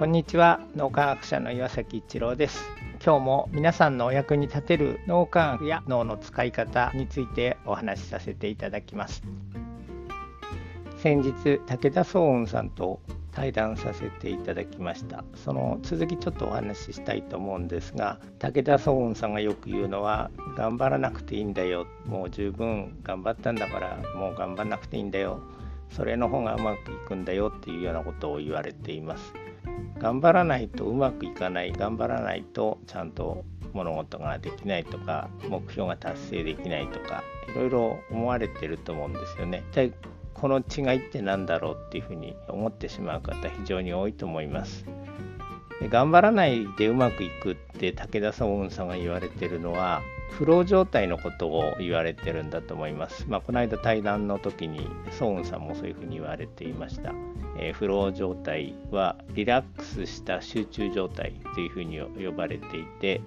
こんにちは。脳科学者の岩崎一郎です。今日も皆さんのお役に立てる脳科学や脳の使い方についてお話しさせていただきます。先日武田壮雲さんと対談させていただきました。その続きちょっとお話ししたいと思うんですが武田壮雲さんがよく言うのは頑張らなくていいんだよ。もう十分頑張ったんだからもう頑張らなくていいんだよ。それの方がうまくいくんだよっていうようなことを言われています。頑張らないとうまくいかない頑張らないとちゃんと物事ができないとか目標が達成できないとかいろいろ思われてると思うんですよね。一体この違いって何だろうっていうふうに思ってしまう方非常に多いと思います。で頑張らないでうまくいくって武田総雲さんが言われてるのはフロー状態のことを言われてるんだと思います。まあ、この間対談の時にソーンさんもそういうふうに言われていました。えー、フロー状態はリラックスした集中状態というふうに呼ばれていて、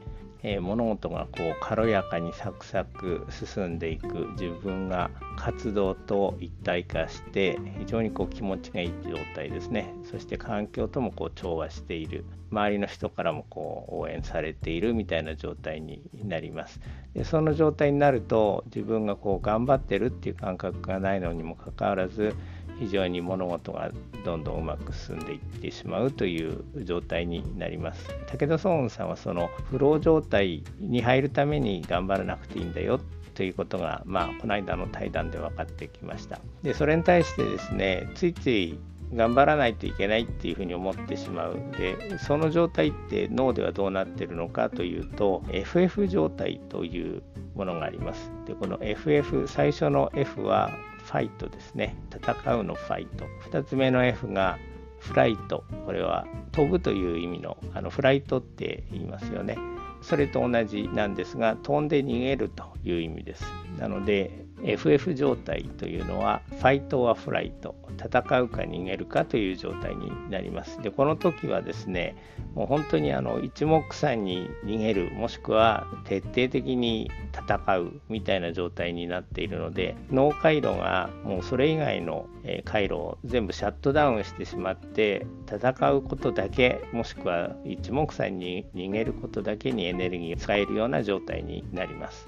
えー、物事がこう軽やかにサクサク進んでいく自分が活動と一体化して非常にこう気持ちがいい状態ですね。そして環境ともこう調和している。周りの人からもこう応援されているみたいな状態になります。でその状態になると自分がこう頑張ってるっていう感覚がないのにもかかわらず非常に物事がどんどんうまく進んでいってしまうという状態になります。武田壮雲さんはそのフロー状態に入るために頑張らなくていいんだよということが、まあ、この間の対談で分かってきました。でそれに対してですねついつい頑張らないといけないっていうふうに思ってしまうでその状態って脳ではどうなってるのかというと FF 状態というものがあります。でこの FF 最初の F はファイトですね。戦うのファイト。2つ目の F がフライト。これは飛ぶという意味のあのフライトって言いますよね。それと同じなんですが飛んで逃げると。いう意味ですなので FF 状態というのはファイトはフライト戦うか逃げるかという状態になりますでこの時はですねもう本当にあの一目散に逃げるもしくは徹底的に戦うみたいな状態になっているので脳回路がもうそれ以外の回路を全部シャットダウンしてしまって戦うことだけもしくは一目散に逃げることだけにエネルギーを使えるような状態になります。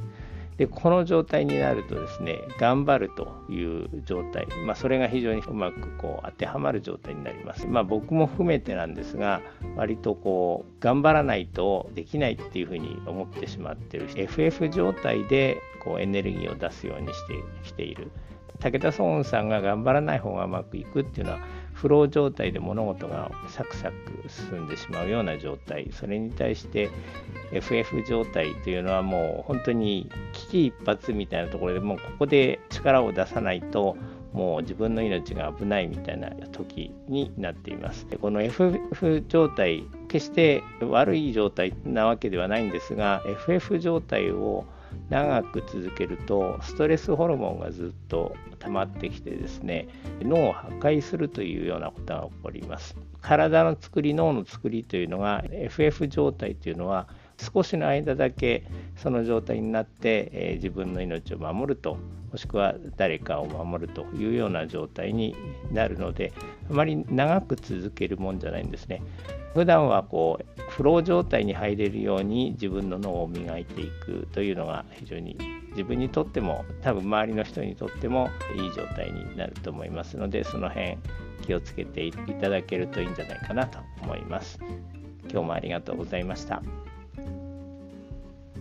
でこの状態になるとですね頑張るという状態、まあ、それが非常にうまくこう当てはまる状態になります、まあ、僕も含めてなんですが割とこう頑張らないとできないっていうふうに思ってしまってる FF 状態でこうエネルギーを出すようにしてきている。武田壮雲さんが頑張らない方がうまくいくっていうのはフロー状態で物事がサクサク進んでしまうような状態それに対して FF 状態というのはもう本当に危機一髪みたいなところでもうここで力を出さないともう自分の命が危ないみたいな時になっています。でこの FF 状態決して悪い状態なわけではないんですが FF 状態を長く続けるとストレスホルモンがずっと溜まってきてですね脳を破壊するというようなことが起こります。体の作り脳の作りというのが FF 状態というのは少しの間だけその状態になって、え、自分の命を守るともしくは誰かを守るというような状態になるのであまり長く続けるもんじゃないんですね普段はこうフロー状態に入れるように自分の脳を磨いていくというのが非常に自分にとっても多分周りの人にとってもいい状態になると思いますのでその辺気をつけていただけるといいんじゃないかなと思います。今日もありがとうございました。